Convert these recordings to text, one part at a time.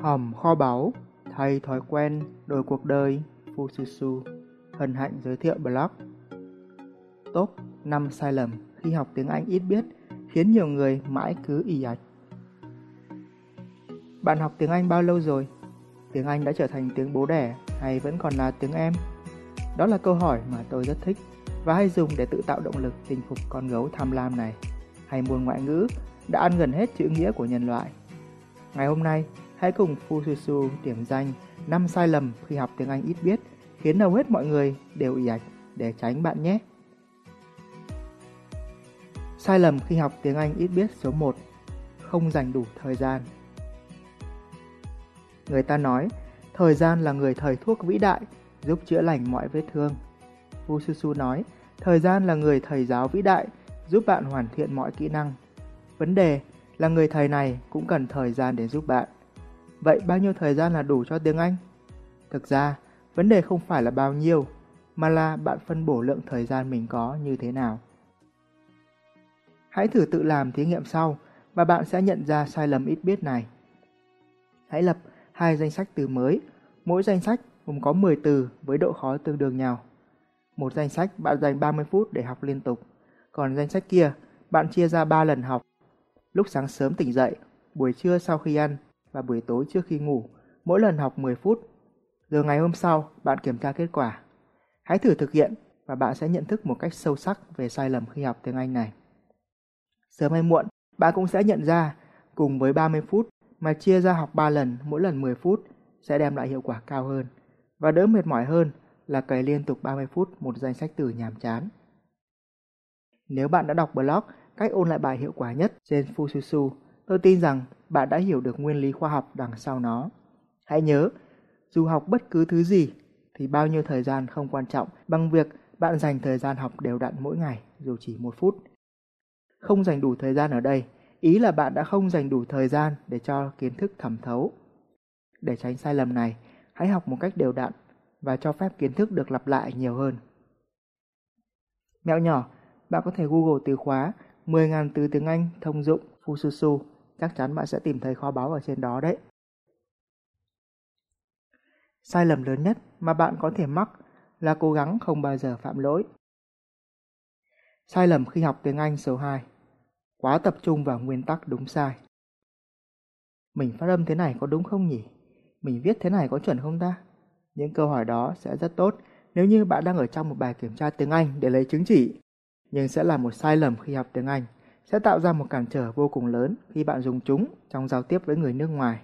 Hòm kho báu, thay thói quen, đổi cuộc đời, Fususu, hân hạnh giới thiệu blog. Top 5 sai lầm khi học tiếng Anh ít biết khiến nhiều người mãi cứ ì ạch. Bạn học tiếng Anh bao lâu rồi? Tiếng Anh đã trở thành tiếng bố đẻ hay vẫn còn là tiếng em? Đó là câu hỏi mà tôi rất thích và hay dùng để tự tạo động lực chinh phục con gấu tham lam này. Hay môn ngoại ngữ đã ăn gần hết chữ nghĩa của nhân loại. Ngày hôm nay, hãy cùng Fususu điểm danh 5 sai lầm khi học tiếng Anh ít biết khiến hầu hết mọi người đều ỉ ạch để tránh bạn nhé. Sai lầm khi học tiếng Anh ít biết số 1 Không dành đủ thời gian Người ta nói, thời gian là người thầy thuốc vĩ đại, giúp chữa lành mọi vết thương. Fususu nói, thời gian là người thầy giáo vĩ đại, giúp bạn hoàn thiện mọi kỹ năng. Vấn đề là người thầy này cũng cần thời gian để giúp bạn. Vậy bao nhiêu thời gian là đủ cho tiếng Anh? Thực ra, vấn đề không phải là bao nhiêu, mà là bạn phân bổ lượng thời gian mình có như thế nào. Hãy thử tự làm thí nghiệm sau và bạn sẽ nhận ra sai lầm ít biết này. Hãy lập hai danh sách từ mới. Mỗi danh sách gồm có 10 từ với độ khó tương đương nhau. Một danh sách bạn dành 30 phút để học liên tục, còn danh sách kia bạn chia ra 3 lần học. Lúc sáng sớm tỉnh dậy, buổi trưa sau khi ăn và buổi tối trước khi ngủ, mỗi lần học 10 phút. Rồi ngày hôm sau, bạn kiểm tra kết quả. Hãy thử thực hiện và bạn sẽ nhận thức một cách sâu sắc về sai lầm khi học tiếng Anh này. Sớm hay muộn, bạn cũng sẽ nhận ra, cùng với 30 phút mà chia ra học 3 lần mỗi lần 10 phút sẽ đem lại hiệu quả cao hơn và đỡ mệt mỏi hơn là cày liên tục 30 phút một danh sách từ nhàm chán. Nếu bạn đã đọc blog cách ôn lại bài hiệu quả nhất trên Fususu, tôi tin rằng bạn đã hiểu được nguyên lý khoa học đằng sau nó. Hãy nhớ, dù học bất cứ thứ gì thì bao nhiêu thời gian không quan trọng bằng việc bạn dành thời gian học đều đặn mỗi ngày dù chỉ một phút. Không dành đủ thời gian ở đây Ý là bạn đã không dành đủ thời gian để cho kiến thức thẩm thấu. Để tránh sai lầm này, hãy học một cách đều đặn và cho phép kiến thức được lặp lại nhiều hơn. Mẹo nhỏ, bạn có thể Google từ khóa 10.000 từ tiếng Anh thông dụng Fususu, chắc chắn bạn sẽ tìm thấy kho báu ở trên đó đấy. Sai lầm lớn nhất mà bạn có thể mắc là cố gắng không bao giờ phạm lỗi. Sai lầm khi học tiếng Anh số 2 quá tập trung vào nguyên tắc đúng sai. Mình phát âm thế này có đúng không nhỉ? Mình viết thế này có chuẩn không ta? Những câu hỏi đó sẽ rất tốt nếu như bạn đang ở trong một bài kiểm tra tiếng Anh để lấy chứng chỉ, nhưng sẽ là một sai lầm khi học tiếng Anh, sẽ tạo ra một cản trở vô cùng lớn khi bạn dùng chúng trong giao tiếp với người nước ngoài.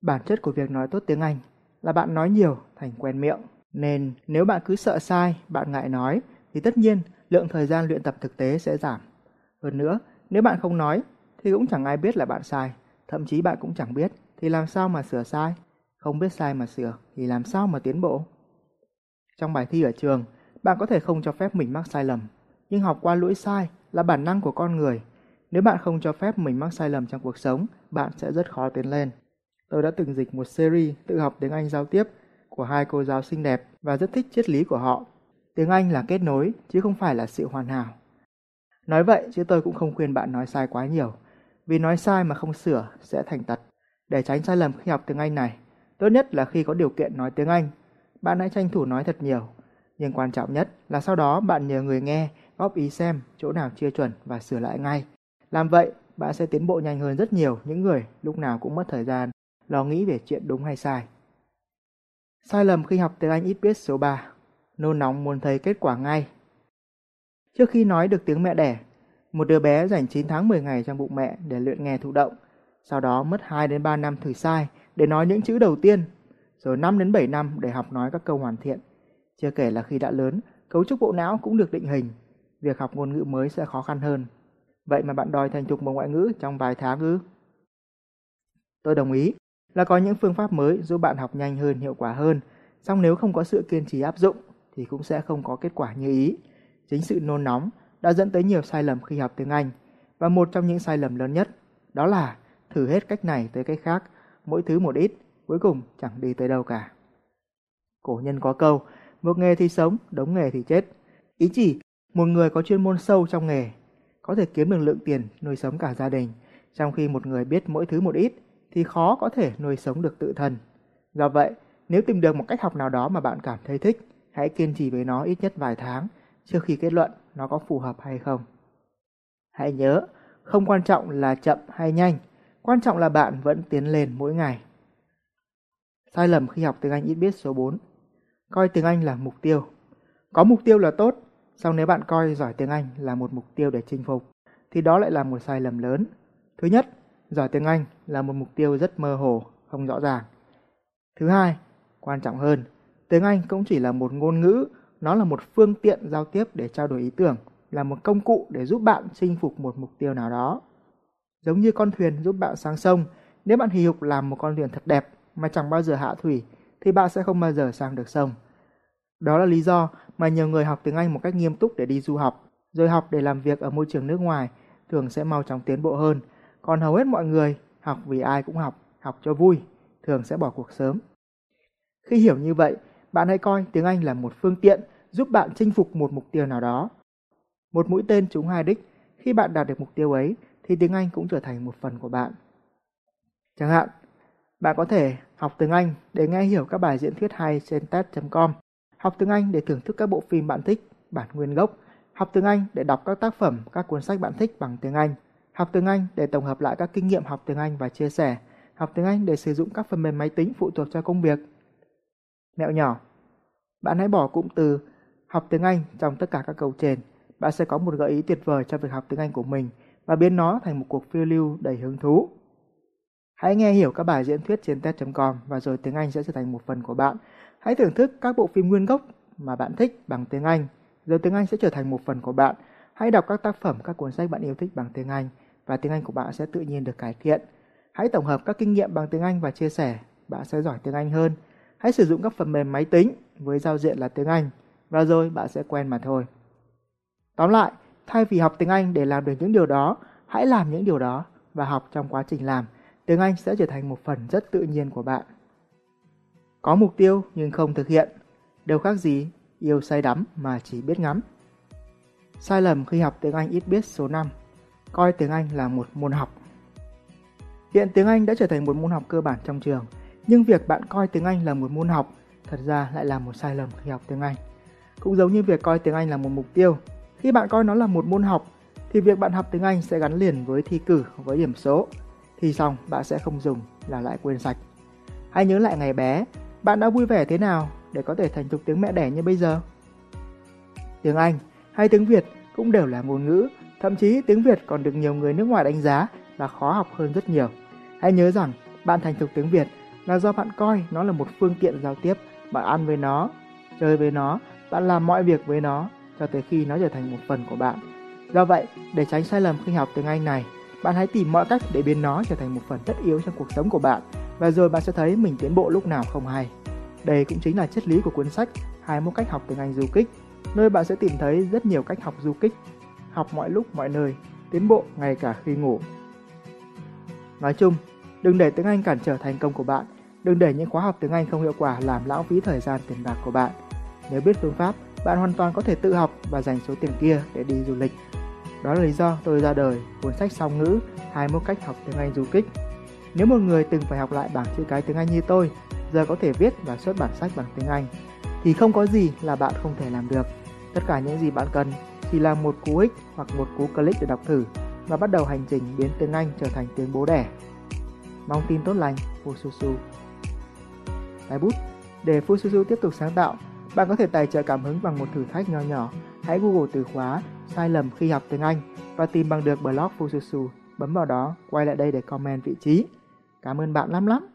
Bản chất của việc nói tốt tiếng Anh là bạn nói nhiều thành quen miệng, nên nếu bạn cứ sợ sai, bạn ngại nói thì tất nhiên lượng thời gian luyện tập thực tế sẽ giảm. Hơn nữa, nếu bạn không nói, thì cũng chẳng ai biết là bạn sai. Thậm chí bạn cũng chẳng biết, thì làm sao mà sửa sai? Không biết sai mà sửa, thì làm sao mà tiến bộ? Trong bài thi ở trường, bạn có thể không cho phép mình mắc sai lầm. Nhưng học qua lỗi sai là bản năng của con người. Nếu bạn không cho phép mình mắc sai lầm trong cuộc sống, bạn sẽ rất khó tiến lên. Tôi đã từng dịch một series tự học tiếng Anh giao tiếp của hai cô giáo xinh đẹp và rất thích triết lý của họ. Tiếng Anh là kết nối, chứ không phải là sự hoàn hảo. Nói vậy chứ tôi cũng không khuyên bạn nói sai quá nhiều, vì nói sai mà không sửa sẽ thành tật. Để tránh sai lầm khi học tiếng Anh này, tốt nhất là khi có điều kiện nói tiếng Anh, bạn hãy tranh thủ nói thật nhiều. Nhưng quan trọng nhất là sau đó bạn nhờ người nghe góp ý xem chỗ nào chưa chuẩn và sửa lại ngay. Làm vậy, bạn sẽ tiến bộ nhanh hơn rất nhiều những người lúc nào cũng mất thời gian lo nghĩ về chuyện đúng hay sai. Sai lầm khi học tiếng Anh ít biết số 3. Nôn nóng muốn thấy kết quả ngay Trước khi nói được tiếng mẹ đẻ, một đứa bé dành 9 tháng 10 ngày trong bụng mẹ để luyện nghe thụ động. Sau đó mất 2 đến 3 năm thử sai để nói những chữ đầu tiên, rồi 5 đến 7 năm để học nói các câu hoàn thiện. Chưa kể là khi đã lớn, cấu trúc bộ não cũng được định hình, việc học ngôn ngữ mới sẽ khó khăn hơn. Vậy mà bạn đòi thành thục một ngoại ngữ trong vài tháng ư? Tôi đồng ý là có những phương pháp mới giúp bạn học nhanh hơn, hiệu quả hơn, song nếu không có sự kiên trì áp dụng thì cũng sẽ không có kết quả như ý. Chính sự nôn nóng đã dẫn tới nhiều sai lầm khi học tiếng Anh và một trong những sai lầm lớn nhất đó là thử hết cách này tới cách khác, mỗi thứ một ít, cuối cùng chẳng đi tới đâu cả. Cổ nhân có câu, một nghề thì sống, đống nghề thì chết. Ý chỉ một người có chuyên môn sâu trong nghề có thể kiếm được lượng tiền nuôi sống cả gia đình, trong khi một người biết mỗi thứ một ít thì khó có thể nuôi sống được tự thân. Do vậy, nếu tìm được một cách học nào đó mà bạn cảm thấy thích, hãy kiên trì với nó ít nhất vài tháng trước khi kết luận nó có phù hợp hay không. Hãy nhớ, không quan trọng là chậm hay nhanh, quan trọng là bạn vẫn tiến lên mỗi ngày. Sai lầm khi học tiếng Anh ít biết số 4. Coi tiếng Anh là mục tiêu. Có mục tiêu là tốt, song nếu bạn coi giỏi tiếng Anh là một mục tiêu để chinh phục, thì đó lại là một sai lầm lớn. Thứ nhất, giỏi tiếng Anh là một mục tiêu rất mơ hồ, không rõ ràng. Thứ hai, quan trọng hơn, tiếng Anh cũng chỉ là một ngôn ngữ, nó là một phương tiện giao tiếp để trao đổi ý tưởng, là một công cụ để giúp bạn chinh phục một mục tiêu nào đó. Giống như con thuyền giúp bạn sang sông, nếu bạn hì hục làm một con thuyền thật đẹp mà chẳng bao giờ hạ thủy, thì bạn sẽ không bao giờ sang được sông. Đó là lý do mà nhiều người học tiếng Anh một cách nghiêm túc để đi du học, rồi học để làm việc ở môi trường nước ngoài, thường sẽ mau chóng tiến bộ hơn. Còn hầu hết mọi người học vì ai cũng học, học cho vui, thường sẽ bỏ cuộc sớm. Khi hiểu như vậy, bạn hãy coi tiếng Anh là một phương tiện giúp bạn chinh phục một mục tiêu nào đó. Một mũi tên trúng hai đích, khi bạn đạt được mục tiêu ấy thì tiếng Anh cũng trở thành một phần của bạn. Chẳng hạn, bạn có thể học tiếng Anh để nghe hiểu các bài diễn thuyết hay trên TED.com, học tiếng Anh để thưởng thức các bộ phim bạn thích, bản nguyên gốc, học tiếng Anh để đọc các tác phẩm, các cuốn sách bạn thích bằng tiếng Anh, học tiếng Anh để tổng hợp lại các kinh nghiệm học tiếng Anh và chia sẻ, học tiếng Anh để sử dụng các phần mềm máy tính phụ thuộc cho công việc. Mẹo nhỏ Bạn hãy bỏ cụm từ học tiếng Anh trong tất cả các câu trên. Bạn sẽ có một gợi ý tuyệt vời cho việc học tiếng Anh của mình và biến nó thành một cuộc phiêu lưu đầy hứng thú. Hãy nghe hiểu các bài diễn thuyết trên TED.com và rồi tiếng Anh sẽ trở thành một phần của bạn. Hãy thưởng thức các bộ phim nguyên gốc mà bạn thích bằng tiếng Anh, rồi tiếng Anh sẽ trở thành một phần của bạn. Hãy đọc các tác phẩm, các cuốn sách bạn yêu thích bằng tiếng Anh và tiếng Anh của bạn sẽ tự nhiên được cải thiện. Hãy tổng hợp các kinh nghiệm bằng tiếng Anh và chia sẻ, bạn sẽ giỏi tiếng Anh hơn. Hãy sử dụng các phần mềm máy tính với giao diện là tiếng Anh và rồi bạn sẽ quen mà thôi. Tóm lại, thay vì học tiếng Anh để làm được những điều đó, hãy làm những điều đó và học trong quá trình làm. Tiếng Anh sẽ trở thành một phần rất tự nhiên của bạn. Có mục tiêu nhưng không thực hiện, đều khác gì yêu say đắm mà chỉ biết ngắm. Sai lầm khi học tiếng Anh ít biết số 5, coi tiếng Anh là một môn học. Hiện tiếng Anh đã trở thành một môn học cơ bản trong trường, nhưng việc bạn coi tiếng Anh là một môn học thật ra lại là một sai lầm khi học tiếng Anh. Cũng giống như việc coi tiếng Anh là một mục tiêu, khi bạn coi nó là một môn học thì việc bạn học tiếng Anh sẽ gắn liền với thi cử với điểm số. Thì xong bạn sẽ không dùng là lại quên sạch. Hãy nhớ lại ngày bé, bạn đã vui vẻ thế nào để có thể thành thục tiếng mẹ đẻ như bây giờ? Tiếng Anh hay tiếng Việt cũng đều là ngôn ngữ, thậm chí tiếng Việt còn được nhiều người nước ngoài đánh giá là khó học hơn rất nhiều. Hãy nhớ rằng bạn thành thục tiếng Việt là do bạn coi nó là một phương tiện giao tiếp, bạn ăn với nó, chơi với nó, bạn làm mọi việc với nó cho tới khi nó trở thành một phần của bạn. Do vậy, để tránh sai lầm khi học tiếng Anh này, bạn hãy tìm mọi cách để biến nó trở thành một phần tất yếu trong cuộc sống của bạn và rồi bạn sẽ thấy mình tiến bộ lúc nào không hay. Đây cũng chính là triết lý của cuốn sách 21 cách học tiếng Anh du kích, nơi bạn sẽ tìm thấy rất nhiều cách học du kích, học mọi lúc mọi nơi, tiến bộ ngay cả khi ngủ. Nói chung, đừng để tiếng Anh cản trở thành công của bạn, đừng để những khóa học tiếng Anh không hiệu quả làm lãng phí thời gian tiền bạc của bạn. Nếu biết phương pháp, bạn hoàn toàn có thể tự học và dành số tiền kia để đi du lịch. Đó là lý do tôi ra đời cuốn sách song ngữ 21 cách học tiếng Anh du kích. Nếu một người từng phải học lại bảng chữ cái tiếng Anh như tôi, giờ có thể viết và xuất bản sách bằng tiếng Anh, thì không có gì là bạn không thể làm được. Tất cả những gì bạn cần chỉ là một cú ích hoặc một cú click để đọc thử và bắt đầu hành trình biến tiếng Anh trở thành tiếng bố đẻ. Mong tin tốt lành, Fususu. Tài bút Để Fususu tiếp tục sáng tạo, bạn có thể tài trợ cảm hứng bằng một thử thách nho nhỏ. Hãy Google từ khóa sai lầm khi học tiếng Anh và tìm bằng được blog Fususu. Bấm vào đó, quay lại đây để comment vị trí. Cảm ơn bạn lắm lắm.